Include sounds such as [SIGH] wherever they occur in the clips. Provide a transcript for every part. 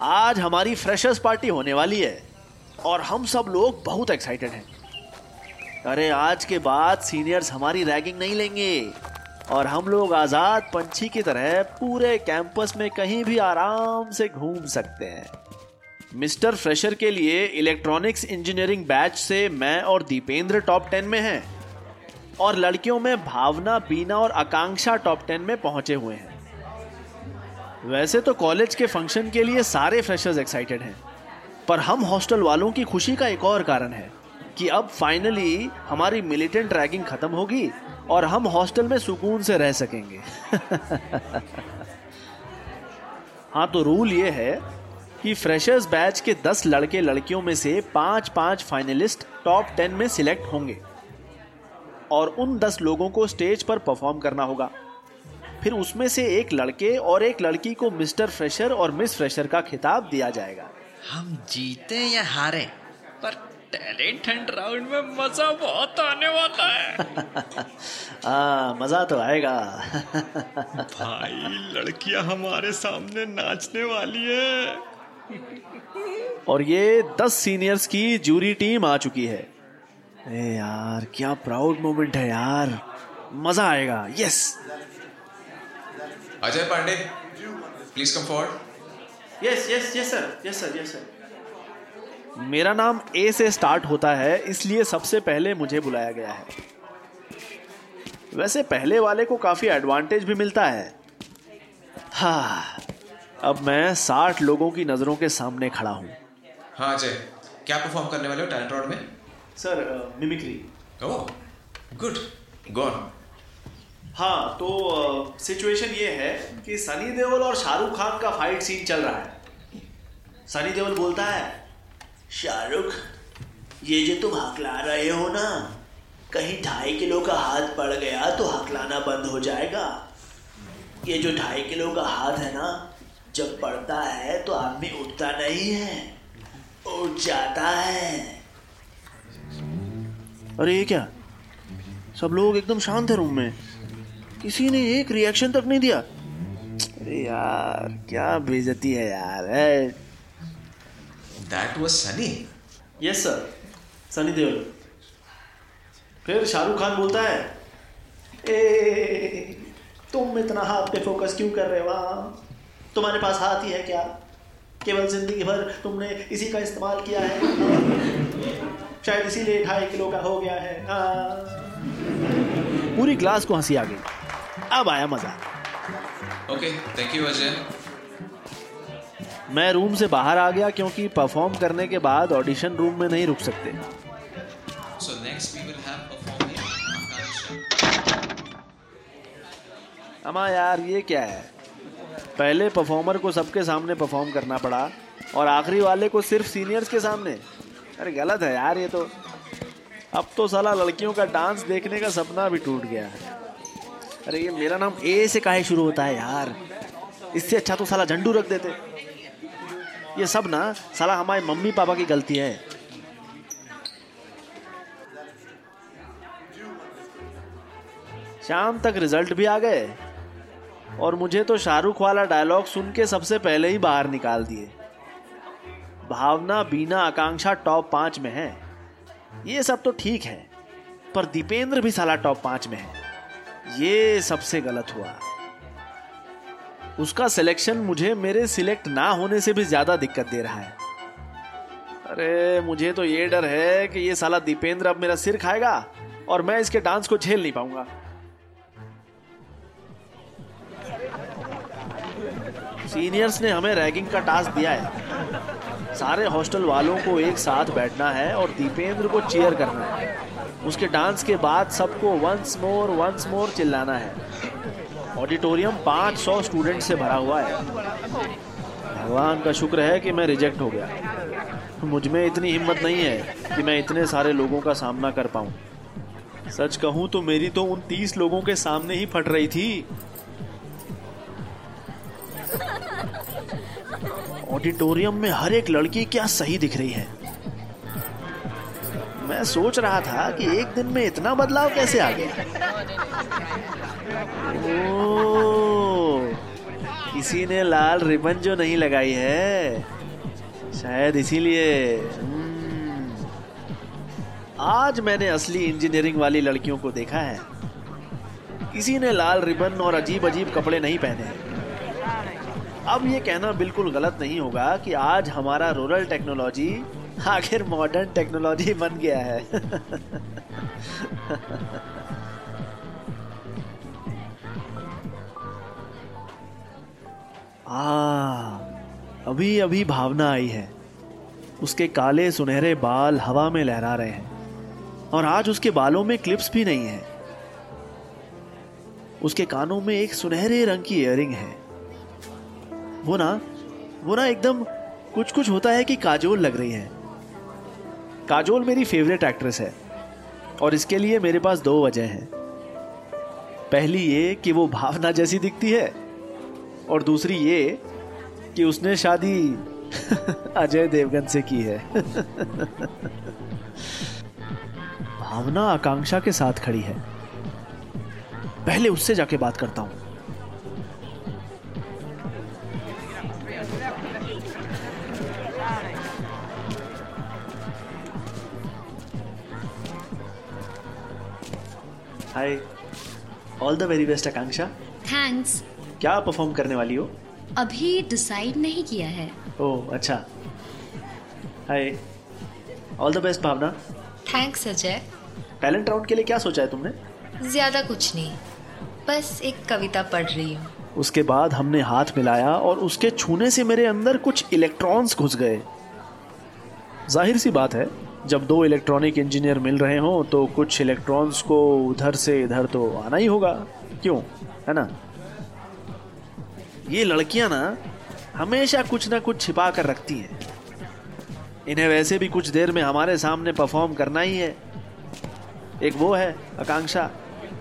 आज हमारी freshers party होने वाली है और हम सब लोग बहुत एक्साइटेड हैं। अरे, आज के बाद सीनियर्स हमारी रैगिंग नहीं लेंगे और हम लोग आज़ाद पंछी की तरह पूरे कैंपस में कहीं भी आराम से घूम सकते हैं। मिस्टर फ्रेशर के लिए इलेक्ट्रॉनिक्स इंजीनियरिंग बैच से मैं और दीपेंद्र टॉप टेन में हैं और लड़कियों में भावना, बीना और आकांक्षा टॉप टेन में पहुँचे हुए हैं। वैसे तो कॉलेज के फ़ंक्शन के लिए सारे फ्रेशर्स एक्साइटेड हैं, पर हम हॉस्टल वालों की खुशी का एक और कारण है कि अब फाइनली हमारी मिलिटेंट रैगिंग खत्म होगी और हम हॉस्टल में सुकून से रह सकेंगे। [LAUGHS] हाँ तो रूल ये है कि फ्रेशर्स बैच के दस लड़के लड़कियों में से पाँच पाँच फाइनलिस्ट टॉप टेन में सिलेक्ट होंगे और उन दस लोगों को स्टेज पर परफॉर्म करना होगा। फिर उसमें से एक लड़के और एक लड़की को मिस्टर फ्रेशर और मिस फ्रेशर का खिताब दिया जाएगा। हम जीते या हारे पर टैलेंट हंट राउंड में मज़ा बहुत आने वाला है। आ, [LAUGHS] मज़ा तो आएगा। भाई लड़कियाँ हमारे सामने नाचने वाली है। और ये दस सीनियर्स की जूरी टीम आ चुकी है। ए यार क्या प्राउड मोमेंट है यार। मज़ा आएगा yes Ajay Pandey please come forward yes yes yes sir yes sir yes sir मेरा नाम ए से स्टार्ट होता है इसलिए सबसे पहले मुझे बुलाया गया है। वैसे पहले वाले को काफ़ी एडवांटेज भी मिलता है। हाँ अब मैं साठ लोगों की नज़रों के सामने खड़ा हूँ। हाँ अजय क्या परफॉर्म करने वाले हो टैलेंट राउंड में? Sir mimicry oh good go on हाँ तो सिचुएशन ये है कि सनी देओल और शाहरुख खान का फाइट सीन चल रहा है। सनी देओल बोलता है, शाहरुख, ये जो तुम हकला रहे हो ना, कहीं ढाई किलो का हाथ पड़ गया तो हकलाना बंद हो जाएगा। ये जो ढाई किलो का हाथ है ना, जब पड़ता है तो आदमी उठता नहीं है, उठ जाता है। अरे, ये क्या? सब लोग एकदम शांत है रूम में। किसी ने एक रिएक्शन तक नहीं दिया। अरे यार क्या बेइज्जती है यार है? That was Sunny yes sir Sunny Deol फिर शाहरुख खान बोलता है ए तुम इतना हाथ पे फोकस क्यों कर रहे हो तुम्हारे पास हाथ ही है क्या? केवल ज़िंदगी भर तुमने इसी का इस्तेमाल किया है शायद इसीलिए ढाई किलो का हो गया है हाँ। पूरी क्लास को हँसी आ गई। अब आया मज़ा। ओके थैंक यू अजय मैं रूम से बाहर आ गया क्योंकि परफॉर्म करने के बाद ऑडिशन रूम में नहीं रुक सकते। So next we will have performing अमा यार ये क्या है? पहले परफॉर्मर को सबके सामने परफॉर्म करना पड़ा और आखिरी वाले को सिर्फ़ सीनियर्स के सामने। अरे गलत है यार ये तो। अब तो साला लड़कियों का डांस देखने का सपना भी टूट गया है। अरे ये मेरा नाम ए से काहे शुरू होता है यार? इससे अच्छा तो साला झंडू रख देते। ये सब ना, साला हमारे मम्मी पापा की गलती है। शाम तक रिज़ल्ट भी आ गए। और मुझे तो शाहरुख वाला डायलॉग सुन के सबसे पहले ही बाहर निकाल दिए। भावना बीना आकांक्षा टॉप पाँच में है। ये सब तो ठीक है, पर दीपेंद्र भी साला टॉप पाँच में है। ये सबसे गलत हुआ। उसका सिलेक्शन मुझे मेरे सिलेक्ट ना होने से भी ज़्यादा दिक्कत दे रहा है। अरे, मुझे तो ये डर है कि ये साला दीपेंद्र अब मेरा सिर खाएगा और मैं इसके डांस को झेल नहीं पाऊँगा। सीनियर्स ने हमें रैगिंग का टास्क दिया है। सारे हॉस्टल वालों को एक साथ बैठना है और दीपेंद्र को चेयर करना है। उसके डांस के बाद सबको वंस मोर वंस मोर चिल्लाना है। ऑडिटोरियम 500 स्टूडेंट से भरा हुआ है। भगवान का शुक्र है कि मैं रिजेक्ट हो गया। मुझमें इतनी हिम्मत नहीं है कि मैं इतने सारे लोगों का सामना कर पाऊँ। सच कहूँ तो मेरी तो उन तीस लोगों के सामने ही फट रही थी। ऑडिटोरियम में हर एक लड़की क्या सही दिख रही है? मैं सोच रहा था कि एक दिन में इतना बदलाव कैसे आ गया ओ, किसी ने लाल रिबन जो नहीं लगाई है शायद इसीलिए। हम्म। आज मैंने असली इंजीनियरिंग वाली लड़कियों को देखा है। किसी ने लाल रिबन और अजीब अजीब कपड़े नहीं पहने अब ये कहना बिल्कुल गलत नहीं होगा कि आज हमारा रूरल टेक्नोलॉजी आखिर मॉडर्न टेक्नोलॉजी बन गया है। आ, अभी अभी भावना आई है। उसके काले सुनहरे बाल हवा में लहरा रहे हैं। और आज उसके बालों में क्लिप्स भी नहीं है। उसके कानों में एक सुनहरे रंग की इयरिंग है। वो ना वो ना एकदम कुछ कुछ होता है कि काजोल लग रही है। काजोल मेरी फेवरेट एक्ट्रेस है। और इसके लिए मेरे पास दो वजह हैं। पहली ये कि वो भावना जैसी दिखती है, और दूसरी ये कि उसने शादी [LAUGHS] अजय देवगन से की है। [LAUGHS] भावना आकांक्षा के साथ खड़ी है। पहले उससे जाके बात करता हूँ। Hi all the very best Akanksha thanks क्या परफॉर्म करने वाली हो? अभी डिसाइड नहीं किया है। ओह अच्छा। Hi all the best Bhavna. Thanks Ajay talent round के लिए क्या सोचा है तुमने? ज़्यादा कुछ नहीं। बस एक कविता पढ़ रही हूँ। उसके बाद हमने हाथ मिलाया और उसके छूने से मेरे अंदर कुछ इलेक्ट्रॉन्स घुस गए। ज़ाहिर सी बात है जब दो इलेक्ट्रॉनिक इंजीनियर मिल रहे हों तो कुछ इलेक्ट्रॉन्स को उधर से इधर तो आना ही होगा। क्यों? है ना? ये लड़कियाँ ना, हमेशा कुछ ना कुछ छिपा कर रखती हैं। इन्हें वैसे भी कुछ देर में हमारे सामने परफॉर्म करना ही है। एक वो है, आकांक्षा,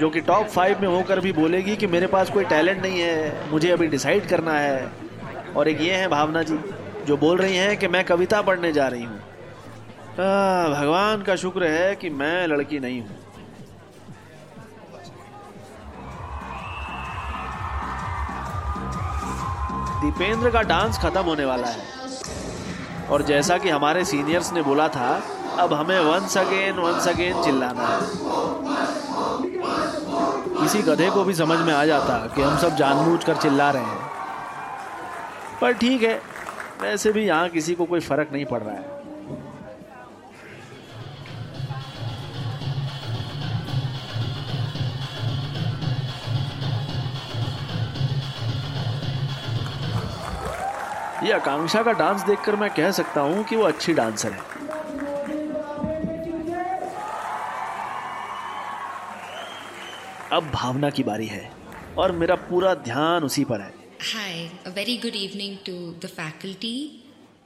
जो कि टॉप फाइव में होकर भी बोलेगी कि मेरे पास कोई टैलेंट नहीं है, मुझे अभी डिसाइड करना है। और एक ये है भावना जी, जो बोल रही हैं कि मैं कविता पढ़ने जा रही हूँ। भगवान का शुक्र है कि मैं लड़की नहीं हूँ। दीपेंद्र का डांस खत्म होने वाला है। और जैसा कि हमारे सीनियर्स ने बोला था, अब हमें वंस अगेन वंस अगेन चिल्लाना है। किसी गधे को भी समझ में आ जाता कि हम सब जानबूझकर चिल्ला रहे हैं। पर ठीक है, वैसे भी यहाँ किसी को कोई फ़र्क नहीं पड़ रहा है। ये आकांक्षा का डांस देखकर मैं कह सकता हूँ कि वो अच्छी डांसर है। अब भावना की बारी है और मेरा पूरा ध्यान उसी पर है। Hi a very good evening to the faculty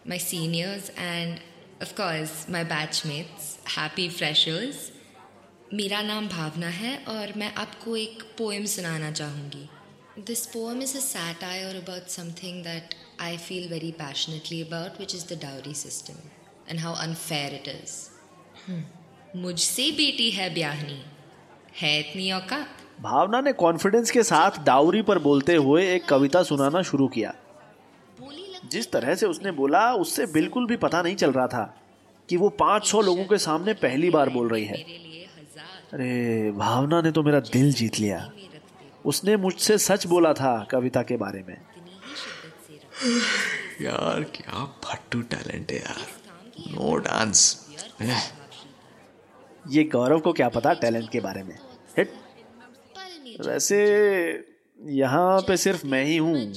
my seniors and of course my batchmates happy freshers मेरा नाम भावना है और मैं आपको एक पोएम सुनाना चाहूँगी। This poem is a satire about something that I feel very passionately about, which is the dowry system and how unfair it is. Hmm. मुझसे बेटी है ब्याहनी। है इतनी औकात। भावना ने कॉन्फिडेंस के साथ डाउरी पर बोलते हुए एक कविता सुनाना शुरू किया। जिस तरह से उसने बोला उससे बिल्कुल भी पता नहीं चल रहा था कि वो 500 लोगों के सामने पहली बार बोल रही है। अरे भावना ने तो मेरा दिल जीत लिया। उसने मुझसे सच बोला था कविता के बारे में। यार क्या फट्टू टैलेंट है यार। नो डांस ये गौरव को क्या पता टैलेंट के बारे में। हिट वैसे यहाँ पे सिर्फ़ मैं ही हूँ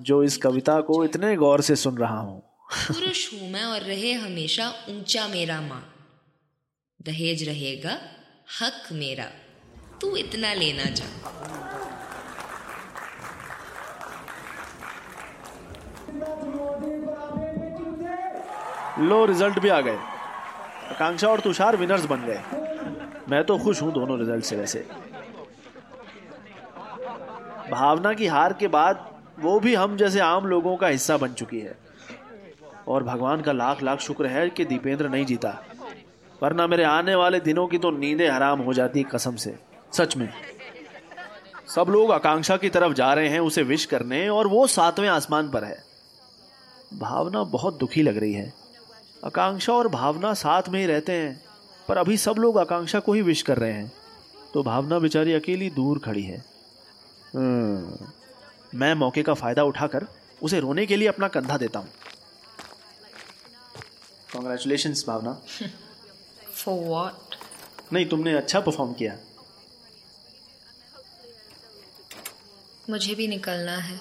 जो इस कविता को इतने गौर से सुन रहा हूँ। पुरुष हूँ मैं और रहे हमेशा ऊँचा मेरा माँ। दहेज रहेगा हक मेरा। तू इतना लेना जा। लो रिज़ल्ट भी आ गए। आकांक्षा और तुषार विनर्स बन गए। मैं तो खुश हूँ दोनों रिज़ल्ट से वैसे। भावना की हार के बाद वो भी हम जैसे आम लोगों का हिस्सा बन चुकी है। और भगवान का लाख लाख शुक्र है कि दीपेंद्र नहीं जीता। वरना मेरे आने वाले दिनों की तो नींदें हराम हो जाती कसम से। सच में। सब लोग आकांक्षा की तरफ़ जा रहे हैं, उसे विश करने, और वो सातवें आसमान पर है। भावना बहुत दुखी लग रही है। आकांक्षा और भावना साथ में ही रहते हैं पर अभी सब लोग आकांक्षा को ही विश कर रहे हैं। तो भावना बेचारी अकेली दूर खड़ी है। हम्म, मैं मौके का फ़ायदा उठाकर उसे रोने के लिए अपना कंधा देता हूँ। Congratulation Bhavna. [LAUGHS] For what? नहीं तुमने अच्छा परफॉर्म किया। मुझे भी निकलना है।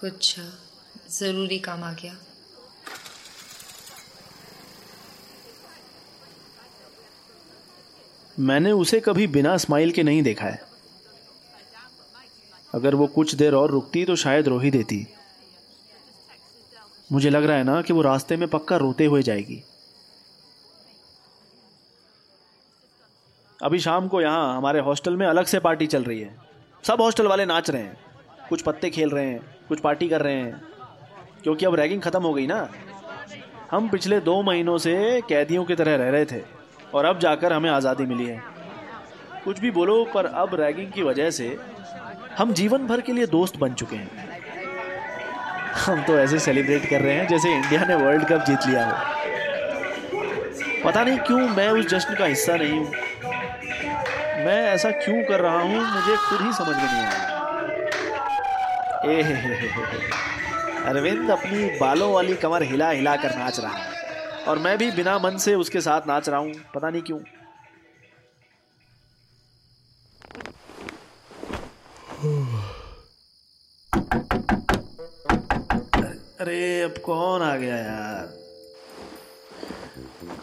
कुछ ज़रूरी काम आ गया। मैंने उसे कभी बिना स्माइल के नहीं देखा है। अगर वो कुछ देर और रुकती तो शायद रो ही देती। मुझे लग रहा है ना कि वो रास्ते में पक्का रोते हुए जाएगी। अभी शाम को यहाँ हमारे हॉस्टल में अलग से पार्टी चल रही है। सब हॉस्टल वाले नाच रहे हैं। कुछ पत्ते खेल रहे हैं, कुछ पार्टी कर रहे हैं। क्योंकि अब रैगिंग ख़त्म हो गई ना। हम पिछले दो महीनों से कैदियों की तरह रह रहे थे। और अब जाकर हमें आज़ादी मिली है। कुछ भी बोलो, पर अब रैगिंग की वजह से हम जीवन भर के लिए दोस्त बन चुके हैं। हम तो ऐसे सेलिब्रेट कर रहे हैं जैसे इंडिया ने वर्ल्ड कप जीत लिया हो। पता नहीं क्यों मैं उस जश्न का हिस्सा नहीं हूँ। मैं ऐसा क्यों कर रहा हूँ, मुझे खुद ही समझ में नहीं आया ए, हे हे हे हे हे। अरविंद अपनी बालों वाली कमर हिला हिला कर नाच रहा है। और मैं भी बिना मन से उसके साथ नाच रहा हूँ, पता नहीं क्यों। अरे, अब कौन आ गया यार?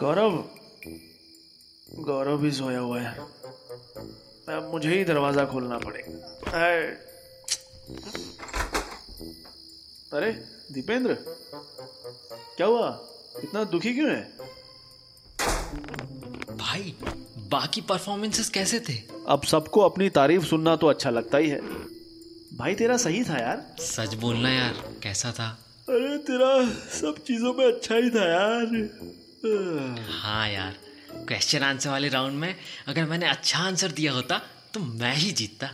गौरव? गौरव भी सोया हुआ है। अब मुझे ही दरवाज़ा खोलना पड़ेगा। अरे। दीपेंद्र? क्या हुआ? इतना दुखी क्यों है? भाई बाकी परफॉर्मेंसेस कैसे थे? अब सबको अपनी तारीफ़ सुनना तो अच्छा लगता ही है। भाई तेरा सही था यार। सच बोलना यार कैसा था? अरे तेरा सब चीज़ों में अच्छा ही था यार। हाँ यार क्वेश्चन आंसर वाले राउंड में अगर मैंने अच्छा आंसर दिया होता तो मैं ही जीतता।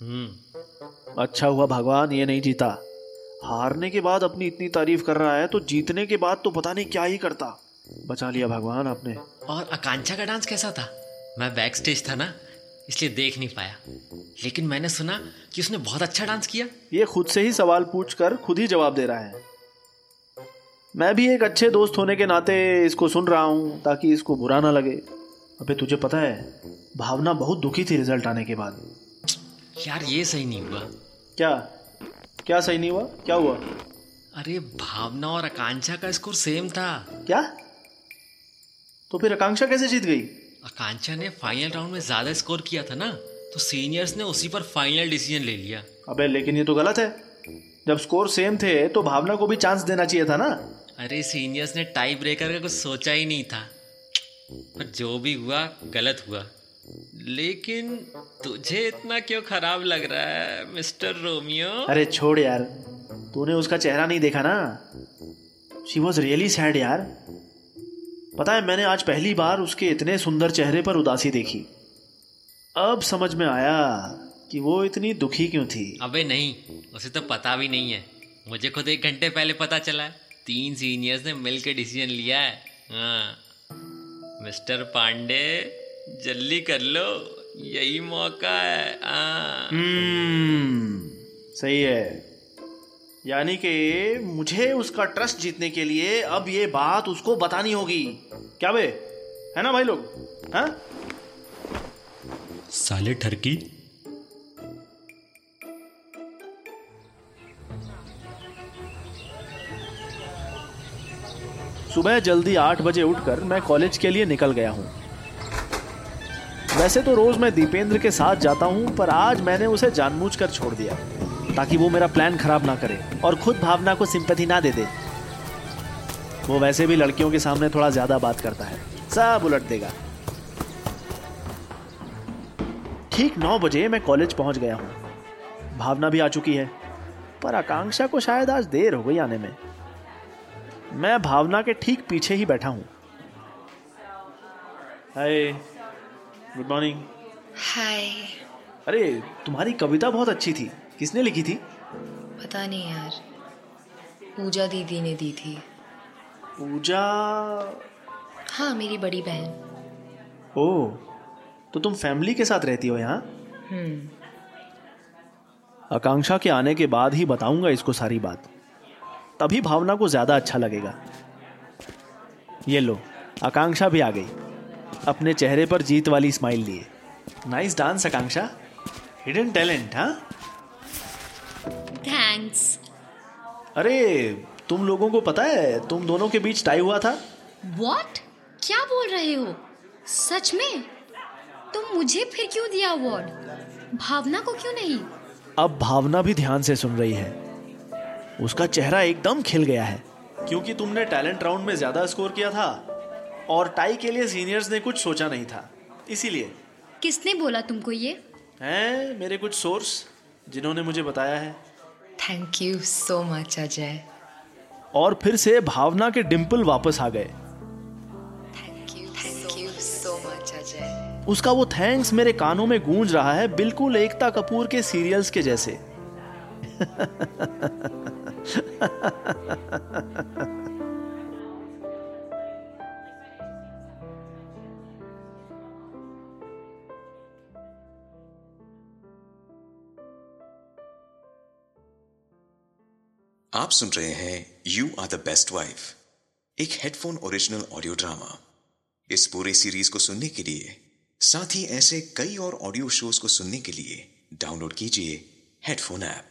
हम्म। अच्छा हुआ भगवान ये नहीं जीता। हारने के बाद अपनी इतनी तारीफ़ कर रहा है तो जीतने के बाद तो पता नहीं क्या ही करता। बचा लिया भगवान आपने। और आकांक्षा का डांस कैसा था? मैं बैक स्टेज था ना इसलिए देख नहीं पाया। लेकिन मैंने सुना कि उसने बहुत अच्छा डांस किया। ये खुद से ही सवाल पूछकर खुद ही जवाब दे रहा है। मैं भी एक अच्छे दोस्त होने के नाते इसको सुन रहा हूँ ताकि इसको बुरा ना लगे। अबे तुझे पता है भावना बहुत दुखी थी रिज़ल्ट आने के बाद। यार ये सही नहीं हुआ। क्या? क्या सही नहीं हुआ? क्या हुआ? अरे भावना और आकांक्षा का स्कोर सेम था। क्या? तो फिर आकांक्षा कैसे जीत गई? आकांक्षा ने फाइनल राउंड में ज़्यादा स्कोर किया था ना तो सीनियर्स ने उसी पर फाइनल डिसीज़न ले लिया। अबे लेकिन ये तो गलत है। जब स्कोर सेम थे तो भावना को भी चांस देना चाहिए था ना। अरे सीनियर्स ने टाई ब्रेकर का कुछ सोचा ही नहीं था। पर जो भी हुआ गलत हुआ। लेकिन तुझे इतना क्यों खराब लग रहा है मिस्टर रोमियो? अरे छोड़ यार तूने उसका चेहरा नहीं देखा ना? शी वॉज़ रियली सैड यार। पता है मैंने आज पहली बार उसके इतने सुंदर चेहरे पर उदासी देखी। अब समझ में आया कि वो इतनी दुखी क्यों थी। अबे नहीं उसे तो पता भी नहीं है। मुझे खुद एक घंटे पहले पता चला है। तीन सीनियर्स ने मिलकर डिसीज़न लिया है। हाँ। मिस्टर पांडे जल्दी कर लो यही मौका है हाँ। हम्म सही है। यानी कि मुझे उसका ट्रस्ट जीतने के लिए अब ये बात उसको बतानी होगी। क्या बे? है ना भाई लोग? हाँ? साले ठरकी। सुबह जल्दी आठ बजे उठकर मैं कॉलेज के लिए निकल गया हूँ। वैसे तो रोज मैं दीपेंद्र के साथ जाता हूँ, पर आज मैंने उसे जानबूझकर छोड़ दिया, ताकि वो मेरा प्लान खराब ना करे और खुद भावना को सिंपैथी ना दे दे। वो वैसे भी लड़कियों के सामने थोड़ा ज़्यादा बात करता है। सब उलट देगा। ठीक नौ बजे मैं कॉलेज पहुँच गया हूँ। भावना भी आ चुकी है, पर आकांक्षा को शायद आज देर हो गई आने में। मैं भावना के ठीक पीछे ही बैठा हूँ। गुड मॉर्निंग हाय अरे तुम्हारी कविता बहुत अच्छी थी। किसने लिखी थी? पता नहीं यार। पूजा दीदी ने दी थी। पूजा? हाँ मेरी बड़ी बहन। ओ तो तुम फैमिली के साथ रहती हो यहाँ? हम्म। आकांक्षा के आने के बाद ही बताऊँगा इसको सारी बात। तभी भावना को ज़्यादा अच्छा लगेगा। ये लो आकांक्षा भी आ गई। अपने चेहरे पर जीत वाली स्माइल लिए। Nice dance Akanksha. Hidden talent हाँ? थैंक्स अरे तुम लोगों को पता है तुम दोनों के बीच टाई हुआ था? व्हाट क्या बोल रहे हो? सच में? तुम मुझे फिर क्यों दिया अवार्ड भावना को क्यों नहीं? अब भावना भी ध्यान से सुन रही है। उसका चेहरा एकदम खिल गया है क्योंकि तुमने टैलेंट राउंड में ज़्यादा स्कोर किया था। और टाई के लिए सीनियर्स ने कुछ सोचा नहीं था। इसीलिए। किसने बोला तुमको ये? हैं मेरे कुछ सोर्स जिन्होंने मुझे बताया है। Thank you so much Ajay और फिर से भावना के डिम्पल वापस आ गए। Thank you thank you so much Ajay उसका वो थैंक्स मेरे कानों में गूंज रहा है बिल्कुल एकता कपूर के सीरियल्स के जैसे। [LAUGHS] आप सुन रहे हैं you are the best wife एक हेडफोन ओरिजिनल ऑडियो ड्रामा इस पूरे सीरीज़ को सुनने के लिए, साथ ही ऐसे कई और ऑडियो शोज़ को सुनने के लिए डाउनलोड कीजिए हेडफोन ऐप